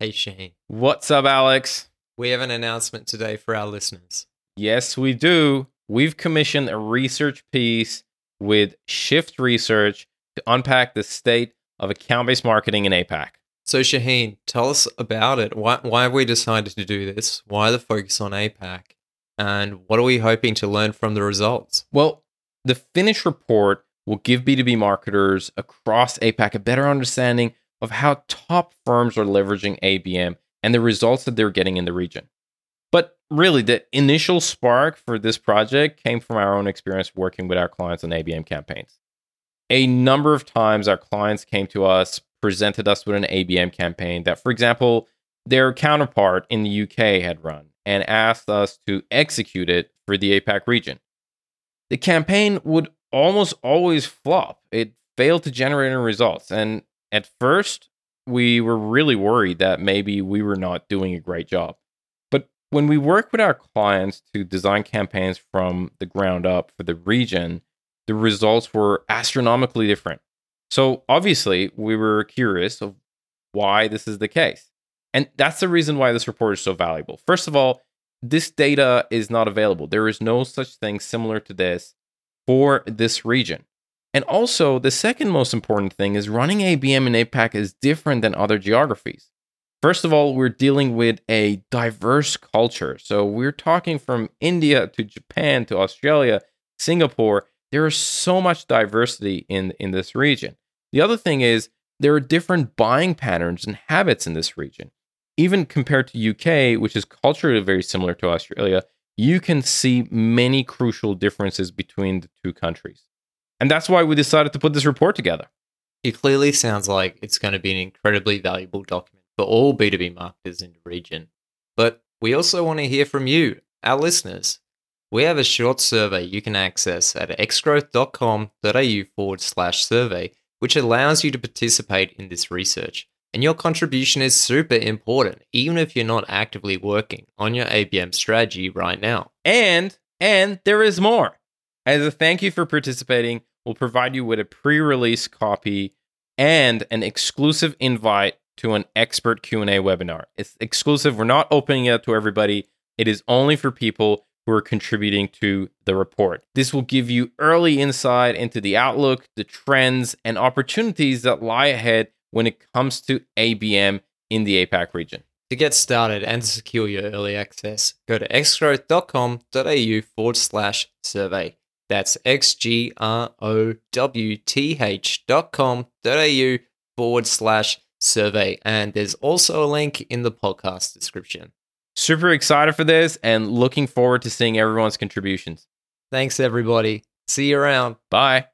Hey, Shane. What's up, Alex? We have an announcement today for our listeners. Yes, we do. We've commissioned a research piece with Shift Research to unpack the state of account based marketing in APAC. So, Shaheen, tell us about it. Why, why have we decided to do this? Why the focus on APAC? And what are we hoping to learn from the results? Well, the finished report will give B2B marketers across APAC a better understanding of how top firms are leveraging ABM and the results that they're getting in the region. But really, the initial spark for this project came from our own experience working with our clients on ABM campaigns. A number of times, our clients came to us, presented us with an ABM campaign that, for example, their counterpart in the UK had run and asked us to execute it for the APAC region. The campaign would almost always flop. It failed to generate any results. And at first, we were really worried that maybe we were not doing a great job. But when we work with our clients to design campaigns from the ground up for the region, the results were astronomically different. So obviously, we were curious of why this is the case. And that's the reason why this report is so valuable. First of all, this data is not available. There is no such thing similar to this for this region. And also, the second most important thing is running ABM in APAC is different than other geographies. First of all, we're dealing with a diverse culture. So we're talking from India to Japan to Australia, Singapore. There is so much diversity in, in this region. The other thing is, there are different buying patterns and habits in this region. Even compared to UK, which is culturally very similar to Australia, you can see many crucial differences between the two countries. And that's why we decided to put this report together. It clearly sounds like it's going to be an incredibly valuable document for all B2B marketers in the region. But we also want to hear from you, our listeners. We have a short survey you can access at xgrowth.com.au forward slash survey, which allows you to participate in this research. And your contribution is super important, even if you're not actively working on your ABM strategy right now. And and there is more. As a thank you for participating, we'll provide you with a pre-release copy and an exclusive invite to an expert Q&A webinar. It's exclusive. We're not opening it up to everybody. It is only for people who are contributing to the report. This will give you early insight into the outlook, the trends, and opportunities that lie ahead when it comes to ABM in the APAC region. To get started and secure your early access, go to xgrowth.com.au forward slash survey. That's xgrowth.com.au forward slash survey. And there's also a link in the podcast description. Super excited for this and looking forward to seeing everyone's contributions. Thanks, everybody. See you around. Bye.